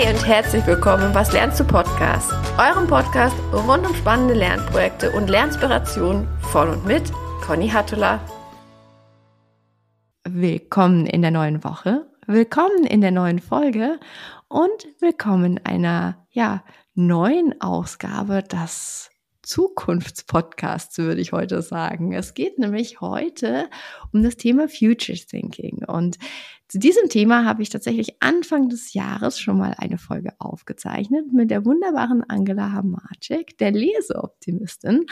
Hi und herzlich willkommen im Was lernst du Podcast, eurem Podcast rund um spannende Lernprojekte und Lernspirationen von und mit Conny Hattula. Willkommen in der neuen Woche, willkommen in der neuen Folge und willkommen in einer ja, neuen Ausgabe des Zukunftspodcasts, würde ich heute sagen. Es geht nämlich heute um das Thema Future Thinking. Und zu diesem Thema habe ich tatsächlich Anfang des Jahres schon mal eine Folge aufgezeichnet mit der wunderbaren Angela Hamacek, der Leseoptimistin.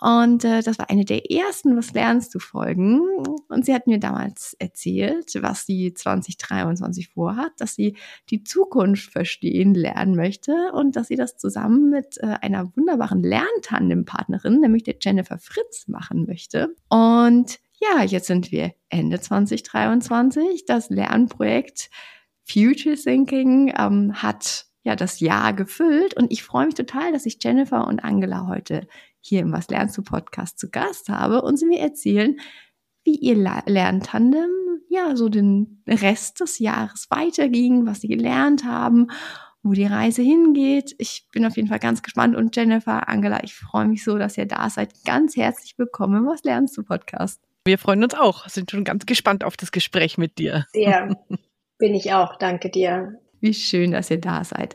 Und äh, das war eine der ersten Was lernst du Folgen. Und sie hat mir damals erzählt, was sie 2023 vorhat, dass sie die Zukunft verstehen lernen möchte und dass sie das zusammen mit äh, einer wunderbaren Lerntandem-Partnerin, nämlich der Jennifer Fritz, machen möchte. Und ja, jetzt sind wir Ende 2023. Das Lernprojekt Future Thinking ähm, hat ja das Jahr gefüllt und ich freue mich total, dass ich Jennifer und Angela heute hier im Was lernst du Podcast zu Gast habe und sie mir erzählen, wie ihr Lerntandem ja so den Rest des Jahres weiterging, was sie gelernt haben, wo die Reise hingeht. Ich bin auf jeden Fall ganz gespannt und Jennifer, Angela, ich freue mich so, dass ihr da seid. Ganz herzlich willkommen im Was lernst du Podcast. Wir freuen uns auch, sind schon ganz gespannt auf das Gespräch mit dir. Sehr, bin ich auch, danke dir. Wie schön, dass ihr da seid.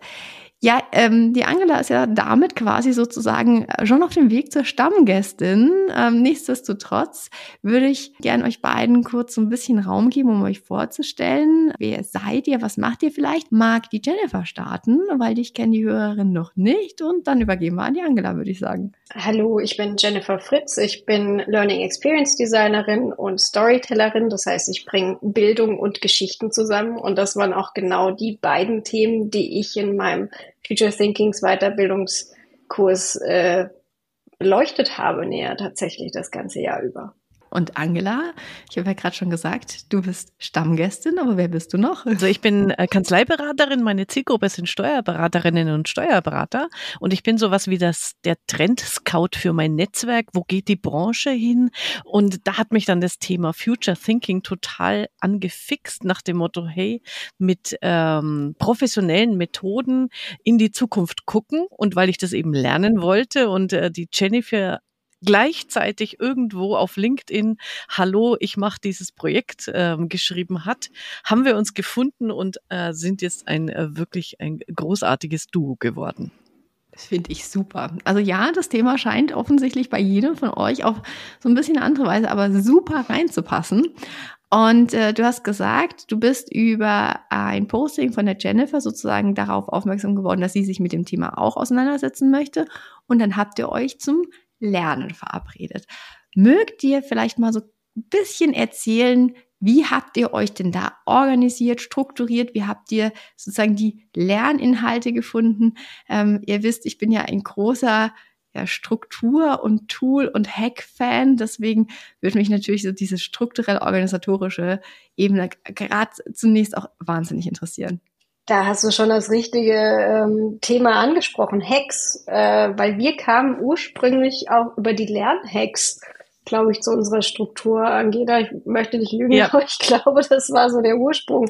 Ja, ähm, die Angela ist ja damit quasi sozusagen äh, schon auf dem Weg zur Stammgästin. Ähm, nichtsdestotrotz würde ich gern euch beiden kurz so ein bisschen Raum geben, um euch vorzustellen. Wer seid ihr? Was macht ihr vielleicht? Mag die Jennifer starten, weil ich kenne die Hörerin noch nicht. Und dann übergeben wir an die Angela, würde ich sagen. Hallo, ich bin Jennifer Fritz. Ich bin Learning Experience Designerin und Storytellerin. Das heißt, ich bringe Bildung und Geschichten zusammen. Und das waren auch genau die beiden Themen, die ich in meinem Future Thinkings Weiterbildungskurs äh, beleuchtet habe, näher tatsächlich das ganze Jahr über. Und Angela, ich habe ja gerade schon gesagt, du bist Stammgästin, aber wer bist du noch? Also ich bin äh, Kanzleiberaterin, meine Zielgruppe sind Steuerberaterinnen und Steuerberater und ich bin sowas wie das der Trend-Scout für mein Netzwerk. Wo geht die Branche hin? Und da hat mich dann das Thema Future Thinking total angefixt nach dem Motto, hey, mit ähm, professionellen Methoden in die Zukunft gucken und weil ich das eben lernen wollte und äh, die Jennifer gleichzeitig irgendwo auf LinkedIn Hallo, ich mache dieses Projekt ähm, geschrieben hat, haben wir uns gefunden und äh, sind jetzt ein äh, wirklich ein großartiges Duo geworden. Das finde ich super. Also ja, das Thema scheint offensichtlich bei jedem von euch auf so ein bisschen andere Weise, aber super reinzupassen. Und äh, du hast gesagt, du bist über ein Posting von der Jennifer sozusagen darauf aufmerksam geworden, dass sie sich mit dem Thema auch auseinandersetzen möchte. Und dann habt ihr euch zum Lernen verabredet. Mögt ihr vielleicht mal so ein bisschen erzählen, wie habt ihr euch denn da organisiert, strukturiert? Wie habt ihr sozusagen die Lerninhalte gefunden? Ähm, ihr wisst, ich bin ja ein großer ja, Struktur- und Tool- und Hack-Fan. Deswegen würde mich natürlich so diese strukturell-organisatorische Ebene gerade zunächst auch wahnsinnig interessieren. Da hast du schon das richtige ähm, Thema angesprochen, Hacks, äh, weil wir kamen ursprünglich auch über die Lernhacks, glaube ich, zu unserer Struktur. Angela, ich möchte nicht lügen, ja. aber ich glaube, das war so der Ursprung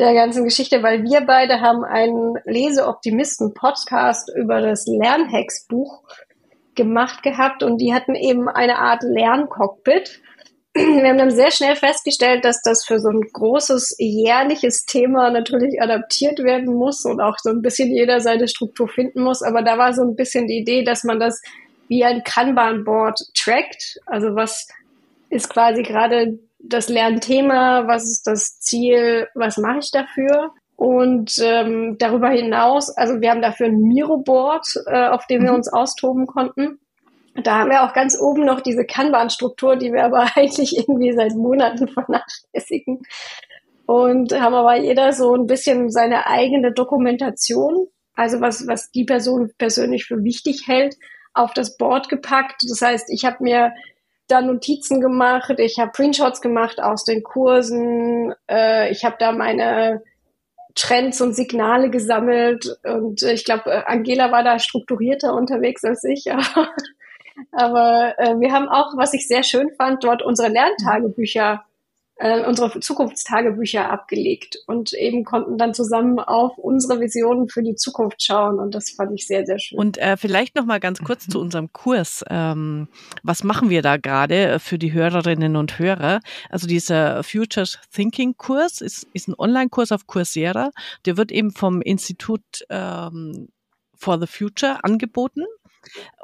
der ganzen Geschichte, weil wir beide haben einen Leseoptimisten-Podcast über das Lernhacks-Buch gemacht gehabt und die hatten eben eine Art Lerncockpit wir haben dann sehr schnell festgestellt, dass das für so ein großes jährliches Thema natürlich adaptiert werden muss und auch so ein bisschen jeder seine Struktur finden muss. Aber da war so ein bisschen die Idee, dass man das wie ein Kanban-Board trackt. Also was ist quasi gerade das Lernthema, was ist das Ziel, was mache ich dafür? Und ähm, darüber hinaus, also wir haben dafür ein Miro-Board, äh, auf dem wir mhm. uns austoben konnten. Da haben wir auch ganz oben noch diese Kanban-Struktur, die wir aber eigentlich irgendwie seit Monaten vernachlässigen. Und haben aber jeder so ein bisschen seine eigene Dokumentation, also was, was die Person persönlich für wichtig hält, auf das Board gepackt. Das heißt, ich habe mir da Notizen gemacht, ich habe Screenshots gemacht aus den Kursen, äh, ich habe da meine Trends und Signale gesammelt und ich glaube, Angela war da strukturierter unterwegs als ich, aber aber äh, wir haben auch, was ich sehr schön fand, dort unsere Lerntagebücher äh, unsere Zukunftstagebücher abgelegt und eben konnten dann zusammen auf unsere Visionen für die Zukunft schauen und das fand ich sehr, sehr schön. Und äh, vielleicht noch mal ganz kurz zu unserem Kurs. Ähm, was machen wir da gerade für die Hörerinnen und Hörer? Also dieser Futures Thinking Kurs ist, ist ein Online-Kurs auf Coursera. Der wird eben vom Institut ähm, for the Future angeboten.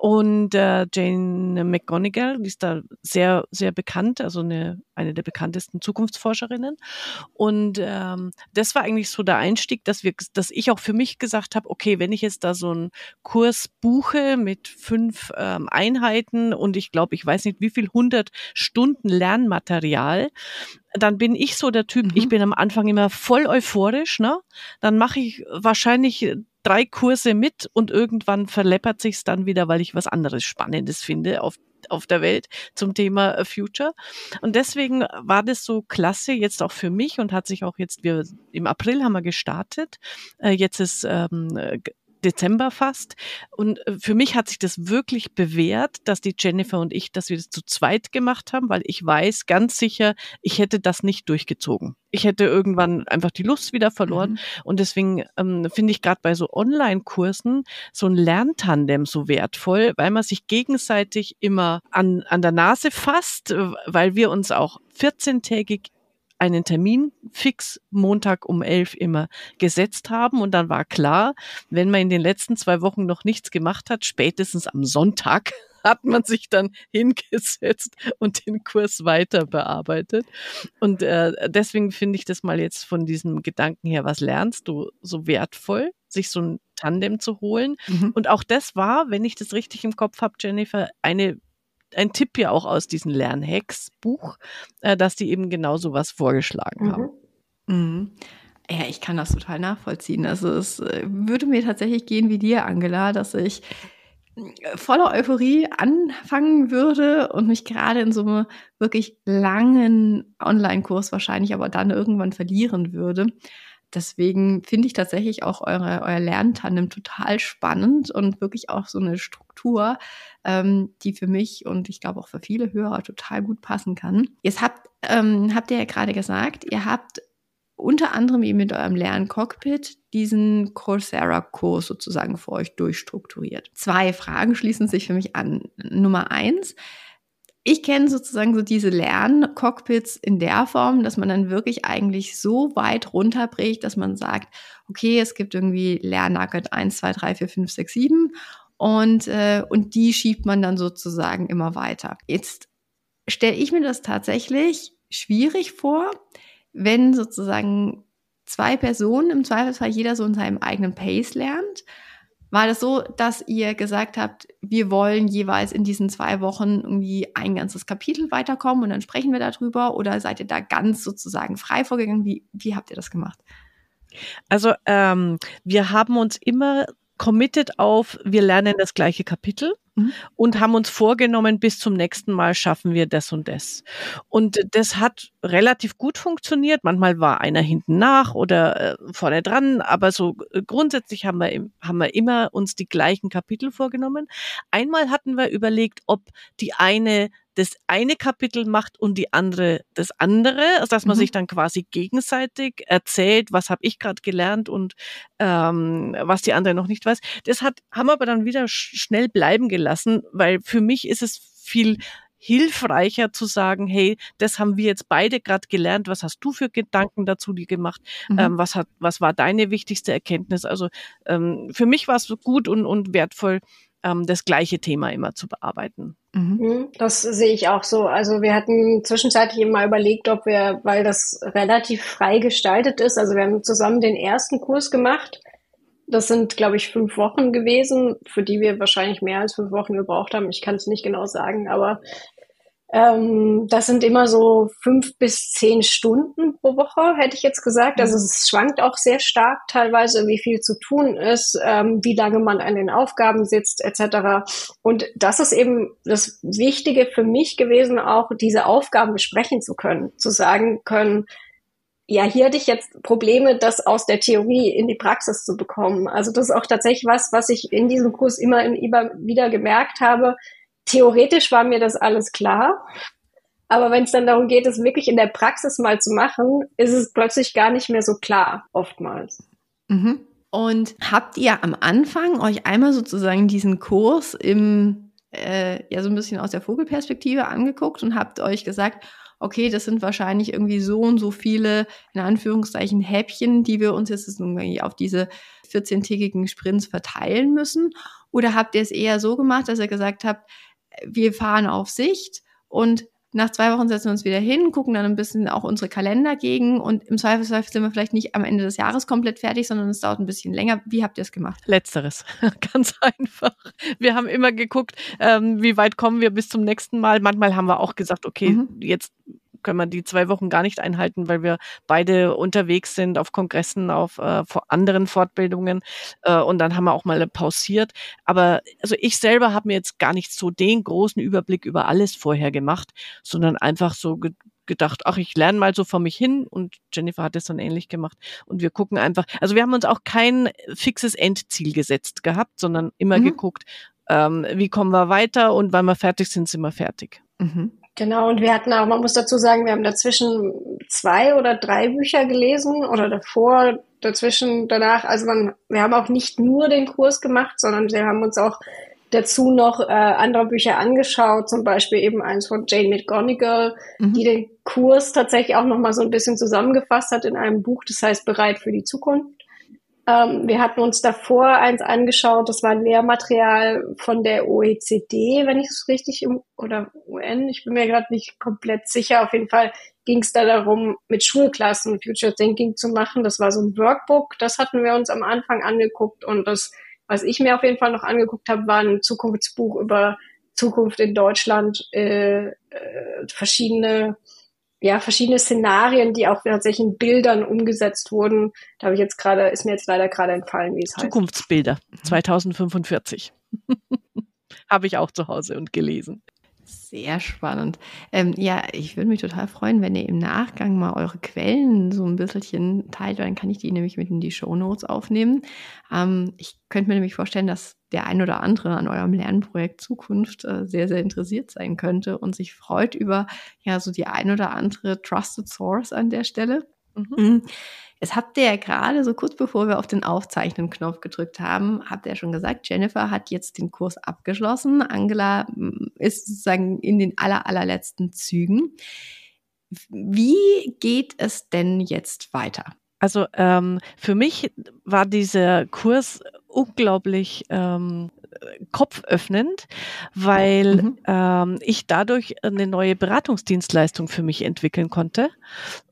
Und äh, Jane McGonigal, ist da sehr, sehr bekannt, also eine, eine der bekanntesten Zukunftsforscherinnen. Und ähm, das war eigentlich so der Einstieg, dass wir, dass ich auch für mich gesagt habe, okay, wenn ich jetzt da so einen Kurs buche mit fünf ähm, Einheiten und ich glaube, ich weiß nicht, wie viel hundert Stunden Lernmaterial, dann bin ich so der Typ, mhm. ich bin am Anfang immer voll euphorisch, ne? Dann mache ich wahrscheinlich drei Kurse mit und irgendwann verleppert sich's dann wieder, weil ich was anderes Spannendes finde auf auf der Welt zum Thema äh, Future. Und deswegen war das so klasse jetzt auch für mich und hat sich auch jetzt, wir im April haben wir gestartet. Äh, jetzt ist ähm, Dezember fast. Und äh, für mich hat sich das wirklich bewährt, dass die Jennifer und ich, dass wir das zu zweit gemacht haben, weil ich weiß ganz sicher, ich hätte das nicht durchgezogen. Ich hätte irgendwann einfach die Lust wieder verloren. Mhm. Und deswegen ähm, finde ich gerade bei so Online-Kursen so ein Lerntandem so wertvoll, weil man sich gegenseitig immer an, an der Nase fasst, weil wir uns auch 14-tägig einen Termin fix Montag um elf immer gesetzt haben. Und dann war klar, wenn man in den letzten zwei Wochen noch nichts gemacht hat, spätestens am Sonntag hat man sich dann hingesetzt und den Kurs weiter bearbeitet. Und äh, deswegen finde ich das mal jetzt von diesem Gedanken her, was lernst du, so wertvoll, sich so ein Tandem zu holen. Mhm. Und auch das war, wenn ich das richtig im Kopf habe, Jennifer, eine ein Tipp ja auch aus diesem Lernhacks-Buch, äh, dass die eben genau sowas vorgeschlagen mhm. haben. Mhm. Ja, ich kann das total nachvollziehen. Also es äh, würde mir tatsächlich gehen wie dir, Angela, dass ich äh, voller Euphorie anfangen würde und mich gerade in so einem wirklich langen Online-Kurs wahrscheinlich aber dann irgendwann verlieren würde. Deswegen finde ich tatsächlich auch eure, euer Lerntandem total spannend und wirklich auch so eine Struktur, ähm, die für mich und ich glaube auch für viele Hörer total gut passen kann. Jetzt habt, ähm, habt ihr ja gerade gesagt, ihr habt unter anderem eben mit eurem Lerncockpit diesen Coursera-Kurs sozusagen für euch durchstrukturiert. Zwei Fragen schließen sich für mich an. Nummer eins, ich kenne sozusagen so diese Lerncockpits in der Form, dass man dann wirklich eigentlich so weit runterbricht, dass man sagt, okay, es gibt irgendwie Lernnugget 1, 2, 3, 4, 5, 6, 7 und, äh, und die schiebt man dann sozusagen immer weiter. Jetzt stelle ich mir das tatsächlich schwierig vor, wenn sozusagen zwei Personen im Zweifelsfall jeder so in seinem eigenen Pace lernt war das so, dass ihr gesagt habt, wir wollen jeweils in diesen zwei Wochen irgendwie ein ganzes Kapitel weiterkommen und dann sprechen wir darüber? Oder seid ihr da ganz sozusagen frei vorgegangen? Wie, wie habt ihr das gemacht? Also ähm, wir haben uns immer committed auf, wir lernen das gleiche Kapitel mhm. und haben uns vorgenommen, bis zum nächsten Mal schaffen wir das und das. Und das hat relativ gut funktioniert. Manchmal war einer hinten nach oder äh, vorne dran, aber so äh, grundsätzlich haben wir, haben wir immer uns die gleichen Kapitel vorgenommen. Einmal hatten wir überlegt, ob die eine das eine Kapitel macht und die andere das andere, also dass man mhm. sich dann quasi gegenseitig erzählt, was habe ich gerade gelernt und ähm, was die andere noch nicht weiß. Das hat haben wir aber dann wieder schnell bleiben gelassen, weil für mich ist es viel hilfreicher zu sagen, hey, das haben wir jetzt beide gerade gelernt. Was hast du für Gedanken dazu die gemacht? Mhm. Ähm, was hat, was war deine wichtigste Erkenntnis? Also ähm, für mich war es gut und, und wertvoll, ähm, das gleiche Thema immer zu bearbeiten. Mhm. mhm. Das sehe ich auch so. Also wir hatten zwischenzeitlich eben mal überlegt, ob wir, weil das relativ frei gestaltet ist, also wir haben zusammen den ersten Kurs gemacht. Das sind, glaube ich, fünf Wochen gewesen, für die wir wahrscheinlich mehr als fünf Wochen gebraucht haben. Ich kann es nicht genau sagen, aber ähm, das sind immer so fünf bis zehn Stunden pro Woche, hätte ich jetzt gesagt. Also es schwankt auch sehr stark teilweise, wie viel zu tun ist, ähm, wie lange man an den Aufgaben sitzt, etc. Und das ist eben das Wichtige für mich gewesen, auch diese Aufgaben besprechen zu können, zu sagen können, ja, hier hatte ich jetzt Probleme, das aus der Theorie in die Praxis zu bekommen. Also das ist auch tatsächlich was, was ich in diesem Kurs immer, immer wieder gemerkt habe theoretisch war mir das alles klar. Aber wenn es dann darum geht, es wirklich in der Praxis mal zu machen, ist es plötzlich gar nicht mehr so klar, oftmals. Mhm. Und habt ihr am Anfang euch einmal sozusagen diesen Kurs im, äh, ja, so ein bisschen aus der Vogelperspektive angeguckt und habt euch gesagt, okay, das sind wahrscheinlich irgendwie so und so viele, in Anführungszeichen, Häppchen, die wir uns jetzt irgendwie auf diese 14-tägigen Sprints verteilen müssen? Oder habt ihr es eher so gemacht, dass ihr gesagt habt, wir fahren auf Sicht und nach zwei Wochen setzen wir uns wieder hin, gucken dann ein bisschen auch unsere Kalender gegen und im Zweifelsfall sind wir vielleicht nicht am Ende des Jahres komplett fertig, sondern es dauert ein bisschen länger. Wie habt ihr es gemacht? Letzteres, ganz einfach. Wir haben immer geguckt, ähm, wie weit kommen wir bis zum nächsten Mal. Manchmal haben wir auch gesagt, okay, mhm. jetzt können wir die zwei Wochen gar nicht einhalten, weil wir beide unterwegs sind auf Kongressen, auf äh, anderen Fortbildungen äh, und dann haben wir auch mal pausiert. Aber also ich selber habe mir jetzt gar nicht so den großen Überblick über alles vorher gemacht, sondern einfach so ge gedacht, ach, ich lerne mal so vor mich hin und Jennifer hat es dann ähnlich gemacht und wir gucken einfach, also wir haben uns auch kein fixes Endziel gesetzt gehabt, sondern immer mhm. geguckt, ähm, wie kommen wir weiter und wann wir fertig sind, sind wir fertig. Mhm. Genau, und wir hatten auch, man muss dazu sagen, wir haben dazwischen zwei oder drei Bücher gelesen oder davor, dazwischen, danach. Also man, wir haben auch nicht nur den Kurs gemacht, sondern wir haben uns auch dazu noch äh, andere Bücher angeschaut, zum Beispiel eben eins von Jane McGonigal, mhm. die den Kurs tatsächlich auch noch mal so ein bisschen zusammengefasst hat in einem Buch, das heißt Bereit für die Zukunft. Ähm, wir hatten uns davor eins angeschaut, das war Lehrmaterial von der OECD, wenn ich es richtig im, oder UN, ich bin mir gerade nicht komplett sicher. Auf jeden Fall ging es da darum, mit Schulklassen Future Thinking zu machen. Das war so ein Workbook, das hatten wir uns am Anfang angeguckt und das, was ich mir auf jeden Fall noch angeguckt habe, war ein Zukunftsbuch über Zukunft in Deutschland, äh, äh, verschiedene ja, verschiedene Szenarien, die auch tatsächlich in Bildern umgesetzt wurden. Da habe ich jetzt gerade, ist mir jetzt leider gerade entfallen, wie es heißt. Zukunftsbilder 2045. habe ich auch zu Hause und gelesen. Sehr spannend. Ähm, ja, ich würde mich total freuen, wenn ihr im Nachgang mal eure Quellen so ein bisschen teilt, weil dann kann ich die nämlich mit in die Show Notes aufnehmen. Ähm, ich könnte mir nämlich vorstellen, dass der ein oder andere an eurem Lernprojekt Zukunft äh, sehr, sehr interessiert sein könnte und sich freut über ja so die ein oder andere Trusted Source an der Stelle. Mhm. mhm. Es habt ihr ja gerade, so kurz bevor wir auf den Aufzeichnen-Knopf gedrückt haben, habt ihr ja schon gesagt, Jennifer hat jetzt den Kurs abgeschlossen. Angela mm, ist sozusagen in den aller, allerletzten Zügen. Wie geht es denn jetzt weiter? Also ähm, für mich war dieser Kurs unglaublich ähm, kopföffnend, weil mhm. ähm, ich dadurch eine neue Beratungsdienstleistung für mich entwickeln konnte.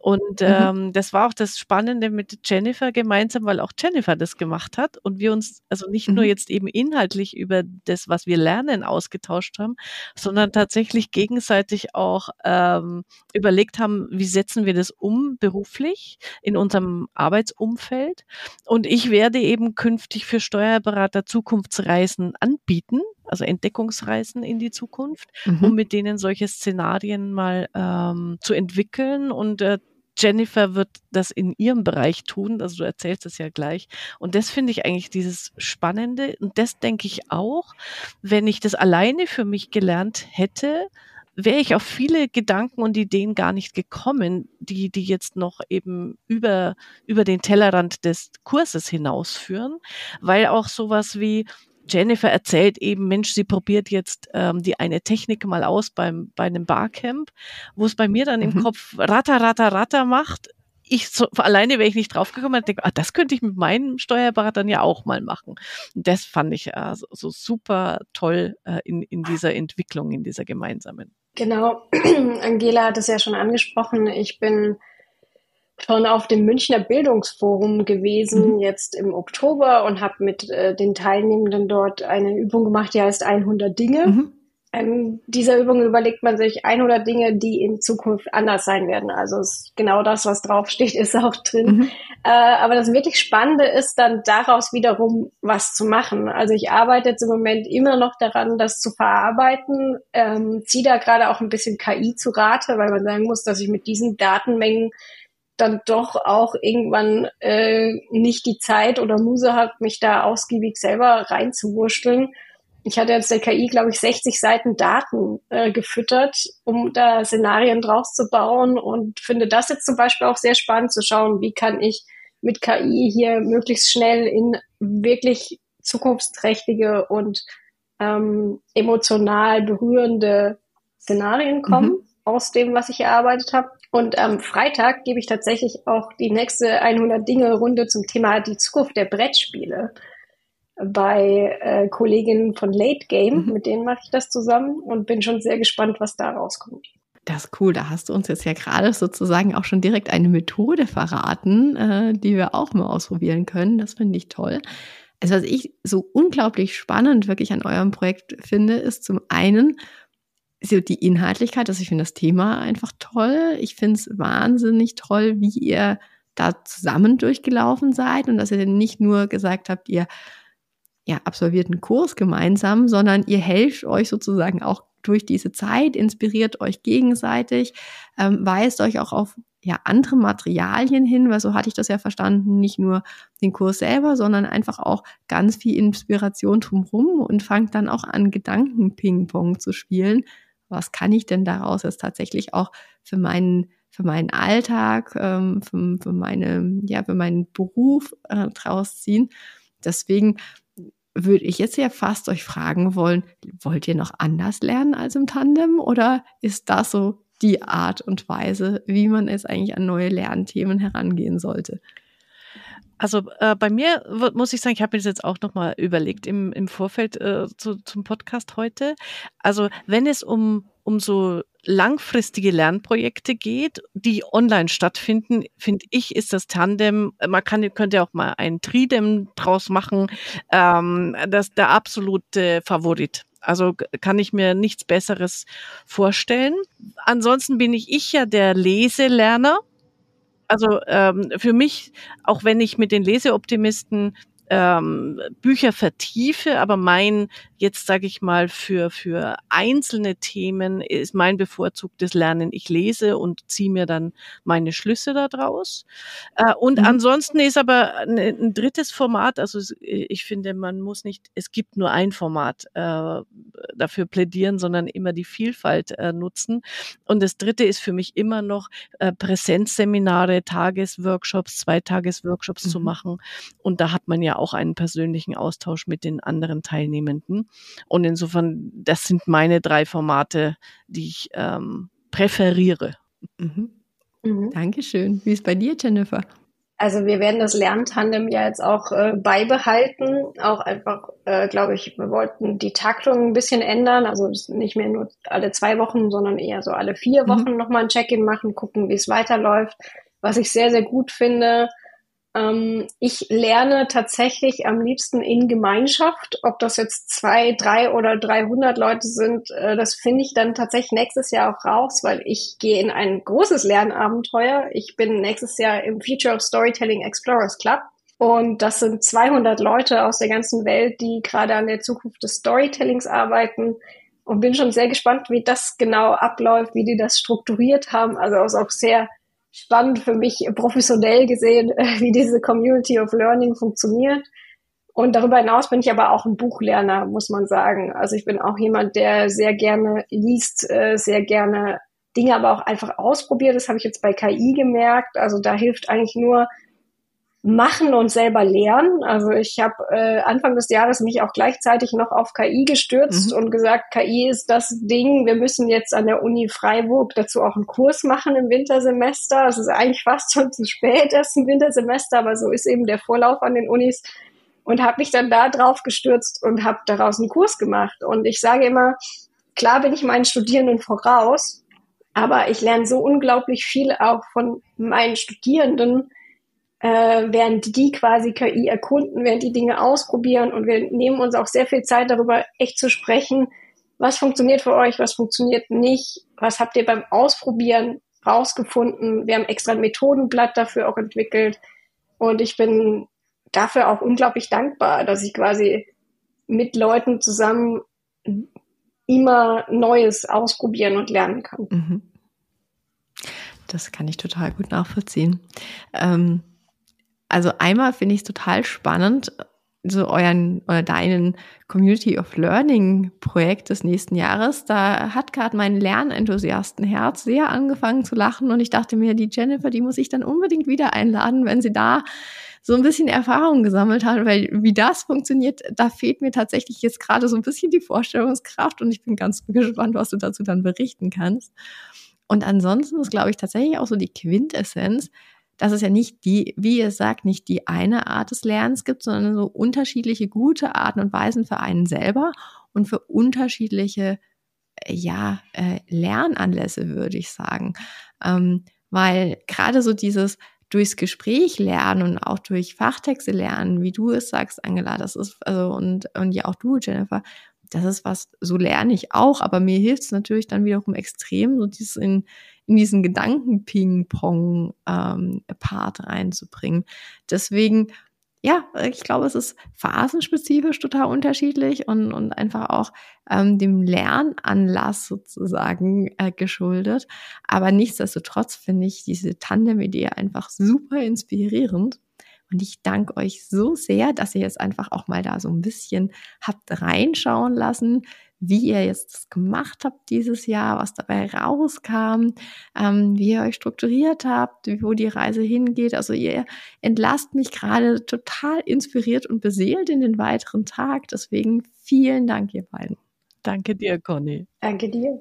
Und mhm. ähm, das war auch das Spannende mit Jennifer gemeinsam, weil auch Jennifer das gemacht hat und wir uns also nicht mhm. nur jetzt eben inhaltlich über das, was wir lernen, ausgetauscht haben, sondern tatsächlich gegenseitig auch ähm, überlegt haben, wie setzen wir das um beruflich in unserem Arbeitsumfeld. Und ich werde eben künftig für Steuerberater Zukunftsreisen anbieten, also Entdeckungsreisen in die Zukunft, mhm. um mit denen solche Szenarien mal ähm, zu entwickeln und äh, Jennifer wird das in ihrem Bereich tun, also du erzählst es ja gleich. Und das finde ich eigentlich dieses Spannende. Und das denke ich auch, wenn ich das alleine für mich gelernt hätte, wäre ich auf viele Gedanken und Ideen gar nicht gekommen, die, die jetzt noch eben über, über den Tellerrand des Kurses hinausführen, weil auch sowas wie, Jennifer erzählt eben, Mensch, sie probiert jetzt ähm, die eine Technik mal aus beim, bei einem Barcamp, wo es bei mir dann mhm. im Kopf ratter, ratter, ratter macht. Ich so, alleine wäre ich nicht draufgekommen und denke, ah, das könnte ich mit meinem Steuerberatern ja auch mal machen. Und das fand ich äh, so, so super toll äh, in, in dieser Entwicklung, in dieser gemeinsamen. Genau, Angela hat es ja schon angesprochen. Ich bin schon auf dem Münchner Bildungsforum gewesen, mhm. jetzt im Oktober und habe mit äh, den Teilnehmenden dort eine Übung gemacht, die heißt 100 Dinge. Mhm. In dieser Übung überlegt man sich 100 Dinge, die in Zukunft anders sein werden. Also genau das, was draufsteht, ist auch drin. Mhm. Äh, aber das wirklich Spannende ist dann daraus wiederum was zu machen. Also ich arbeite jetzt im Moment immer noch daran, das zu verarbeiten, ähm, ziehe da gerade auch ein bisschen KI zu Rate, weil man sagen muss, dass ich mit diesen Datenmengen dann doch auch irgendwann äh, nicht die Zeit oder Muse hat, mich da ausgiebig selber reinzuwurschteln ich hatte jetzt der KI, glaube ich, 60 Seiten Daten äh, gefüttert, um da Szenarien draus zu bauen und finde das jetzt zum Beispiel auch sehr spannend zu schauen, wie kann ich mit KI hier möglichst schnell in wirklich zukunftsträchtige und ähm, emotional berührende Szenarien kommen mhm. aus dem, was ich erarbeitet habe. Und am Freitag gebe ich tatsächlich auch die nächste 100 Dinge Runde zum Thema die Zukunft der Brettspiele bei äh, Kolleginnen von Late Game. Mhm. Mit denen mache ich das zusammen und bin schon sehr gespannt, was da rauskommt. Das ist cool. Da hast du uns jetzt ja gerade sozusagen auch schon direkt eine Methode verraten, äh, die wir auch mal ausprobieren können. Das finde ich toll. Also was ich so unglaublich spannend wirklich an eurem Projekt finde, ist zum einen so die Inhaltlichkeit, dass ich finde das Thema einfach toll. Ich finde es wahnsinnig toll, wie ihr da zusammen durchgelaufen seid und dass ihr nicht nur gesagt habt, ihr ja, absolviert einen Kurs gemeinsam, sondern ihr helft euch sozusagen auch durch diese Zeit, inspiriert euch gegenseitig, ähm, weist euch auch auf ja, andere Materialien hin, weil so hatte ich das ja verstanden, nicht nur den Kurs selber, sondern einfach auch ganz viel Inspiration drumherum und fangt dann auch an, Gedanken-Ping-Pong zu spielen. Was kann ich denn daraus jetzt tatsächlich auch für meinen für meinen Alltag, ähm, für, für, meine, ja, für meinen Beruf äh, draus ziehen. Deswegen würde ich jetzt ja fast euch fragen wollen, wollt ihr noch anders lernen als im Tandem oder ist das so die Art und Weise, wie man es eigentlich an neue Lernthemen herangehen sollte? Also äh, bei mir muss ich sagen, ich habe mir das jetzt auch nochmal überlegt im, im Vorfeld äh, zu, zum Podcast heute. Also wenn es um, um so langfristige Lernprojekte geht, die online stattfinden, finde ich, ist das Tandem, man kann, könnte auch mal ein Tridem draus machen, ähm, das der absolute Favorit. Also kann ich mir nichts Besseres vorstellen. Ansonsten bin ich ich ja der Leselerner. Also ähm, für mich, auch wenn ich mit den Leseoptimisten ähm, Bücher vertiefe, aber mein, jetzt sage ich mal, für, für einzelne Themen ist mein bevorzugtes Lernen, ich lese und ziehe mir dann meine Schlüsse daraus. Äh, und mhm. ansonsten ist aber ein, ein, drittes Format, also ich finde, man muss nicht, es gibt nur ein Format äh, dafür plädieren, sondern immer die Vielfalt äh, nutzen. Und das dritte ist für mich immer noch äh, Präsenzseminare, Tagesworkshops, Zweitagesworkshops mhm. zu machen. Und da hat man ja auch einen persönlichen Austausch mit den anderen Teilnehmenden. Und insofern, das sind meine drei Formate, die ich ähm, präferiere. Mhm. Mhm. Dankeschön. Wie ist bei dir, Jennifer? Also wir werden das Lerntandem ja jetzt auch äh, beibehalten. Auch einfach, äh, glaube ich, wir wollten die Taktung ein bisschen ändern. Also nicht mehr nur alle zwei Wochen, sondern eher so alle vier mhm. Wochen mhm. nochmal ein Check-in machen, gucken, wie es weiterläuft. Was ich sehr, sehr gut finde, ich lerne tatsächlich am liebsten in Gemeinschaft. Ob das jetzt zwei, drei oder 300 Leute sind, äh, das finde ich dann tatsächlich nächstes Jahr auch raus, weil ich gehe in ein großes Lernabenteuer. Ich bin nächstes Jahr im Future of Storytelling Explorers Club. Und das sind 200 Leute aus der ganzen Welt, die gerade an der Zukunft des Storytellings arbeiten. Und bin schon sehr gespannt, wie das genau abläuft, wie die das strukturiert haben. Also auch sehr spannend für mich professionell gesehen, wie diese Community of Learning funktioniert. Und darüber hinaus bin ich aber auch ein Buchlerner, muss man sagen. Also ich bin auch jemand, der sehr gerne liest, äh, sehr gerne Dinge aber auch einfach ausprobiert. Das habe ich jetzt bei KI gemerkt. Also da hilft eigentlich nur machen und selber lernen. Also ich habe äh, Anfang des Jahres mich auch gleichzeitig noch auf KI gestürzt mhm. und gesagt, KI ist das Ding. Wir müssen jetzt an der Uni Freiburg dazu auch einen Kurs machen im Wintersemester. Es ist eigentlich fast schon zu spät, erst im Wintersemester, aber so ist eben der Vorlauf an den Unis. Und habe mich dann da drauf gestürzt und habe daraus einen Kurs gemacht. Und ich sage immer, klar bin ich meinen Studierenden voraus, aber ich lerne so unglaublich viel auch von meinen Studierenden, äh, während die quasi KI erkunden, während die Dinge ausprobieren und wir nehmen uns auch sehr viel Zeit darüber, echt zu sprechen, was funktioniert für euch, was funktioniert nicht, was habt ihr beim Ausprobieren rausgefunden. Wir haben extra ein Methodenblatt dafür auch entwickelt und ich bin dafür auch unglaublich dankbar, dass ich quasi mit Leuten zusammen immer Neues ausprobieren und lernen kann. Mhm. Das kann ich total gut nachvollziehen. Ähm also einmal finde ich es total spannend, so euren oder deinen Community of Learning Projekt des nächsten Jahres, da hat gerade mein Lernenthusiastenherz sehr angefangen zu lachen und ich dachte mir, die Jennifer, die muss ich dann unbedingt wieder einladen, wenn sie da so ein bisschen Erfahrung gesammelt hat, weil wie das funktioniert, da fehlt mir tatsächlich jetzt gerade so ein bisschen die Vorstellungskraft und ich bin ganz gespannt, was du dazu dann berichten kannst. Und ansonsten ist, glaube ich, tatsächlich auch so die Quintessenz, dass es ja nicht die, wie ihr sagt, nicht die eine Art des Lernens gibt, sondern so unterschiedliche gute Arten und Weisen für einen selber und für unterschiedliche ja, äh, Lernanlässe, würde ich sagen. Ähm, weil gerade so dieses durchs Gespräch lernen und auch durch Fachtexte lernen, wie du es sagst, Angela, das ist, also, und, und ja auch du, Jennifer, das ist was, so lerne ich auch, aber mir hilft es natürlich dann wiederum extrem, so dieses in, in diesen Gedanken-Ping-Pong-Part ähm, reinzubringen. Deswegen, ja, ich glaube, es ist phasenspezifisch total unterschiedlich und, und einfach auch ähm, dem Lernanlass sozusagen äh, geschuldet. Aber nichtsdestotrotz finde ich diese Tandem-Idee einfach super inspirierend. Und ich danke euch so sehr, dass ihr jetzt einfach auch mal da so ein bisschen habt reinschauen lassen, wie ihr jetzt das gemacht habt dieses Jahr, was dabei rauskam, ähm, wie ihr euch strukturiert habt, wo die Reise hingeht. Also ihr entlasst mich gerade total inspiriert und beseelt in den weiteren Tag. Deswegen vielen Dank, ihr beiden. Danke dir, Conny. Danke dir.